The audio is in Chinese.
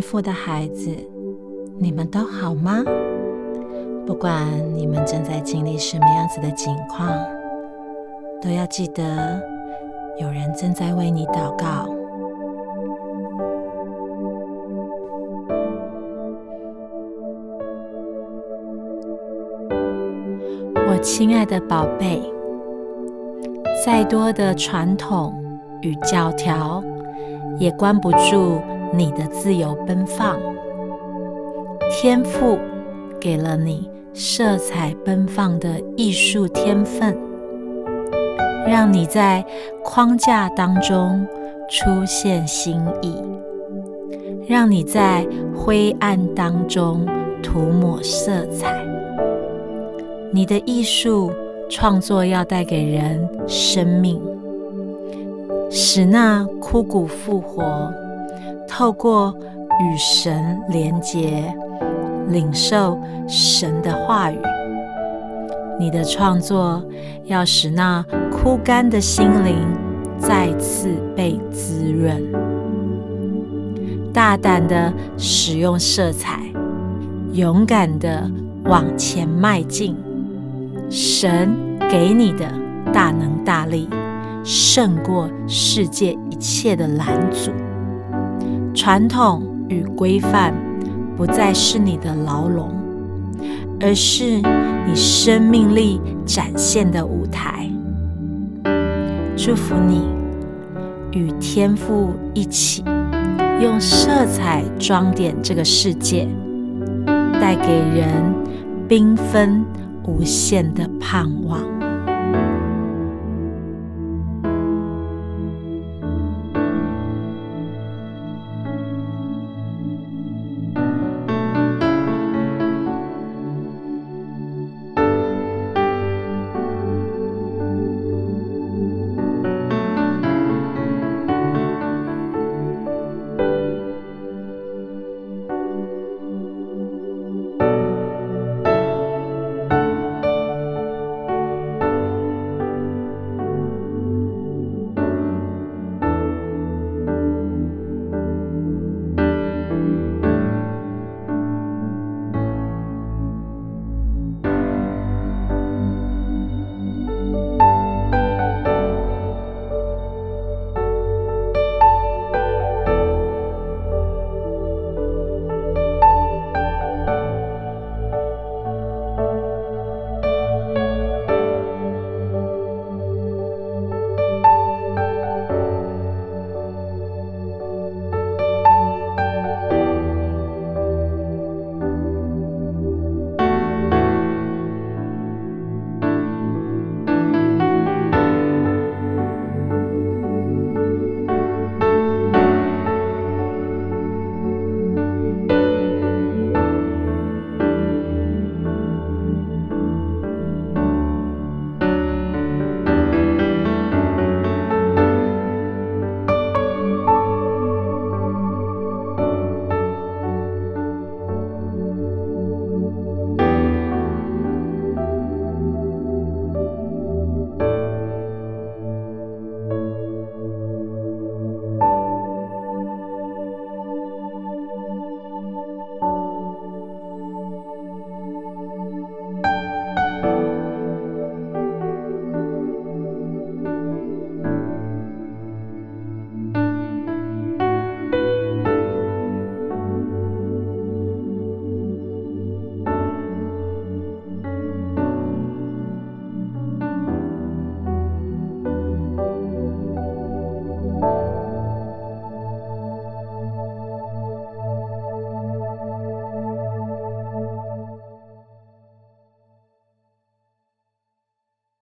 福的孩子，你们都好吗？不管你们正在经历什么样子的境况，都要记得有人正在为你祷告。我亲爱的宝贝，再多的传统与教条，也关不住。你的自由奔放，天赋给了你色彩奔放的艺术天分，让你在框架当中出现新意，让你在灰暗当中涂抹色彩。你的艺术创作要带给人生命，使那枯骨复活。透过与神连结，领受神的话语，你的创作要使那枯干的心灵再次被滋润。大胆的使用色彩，勇敢的往前迈进。神给你的大能大力，胜过世界一切的拦阻。传统与规范不再是你的牢笼，而是你生命力展现的舞台。祝福你与天赋一起，用色彩装点这个世界，带给人缤纷无限的盼望。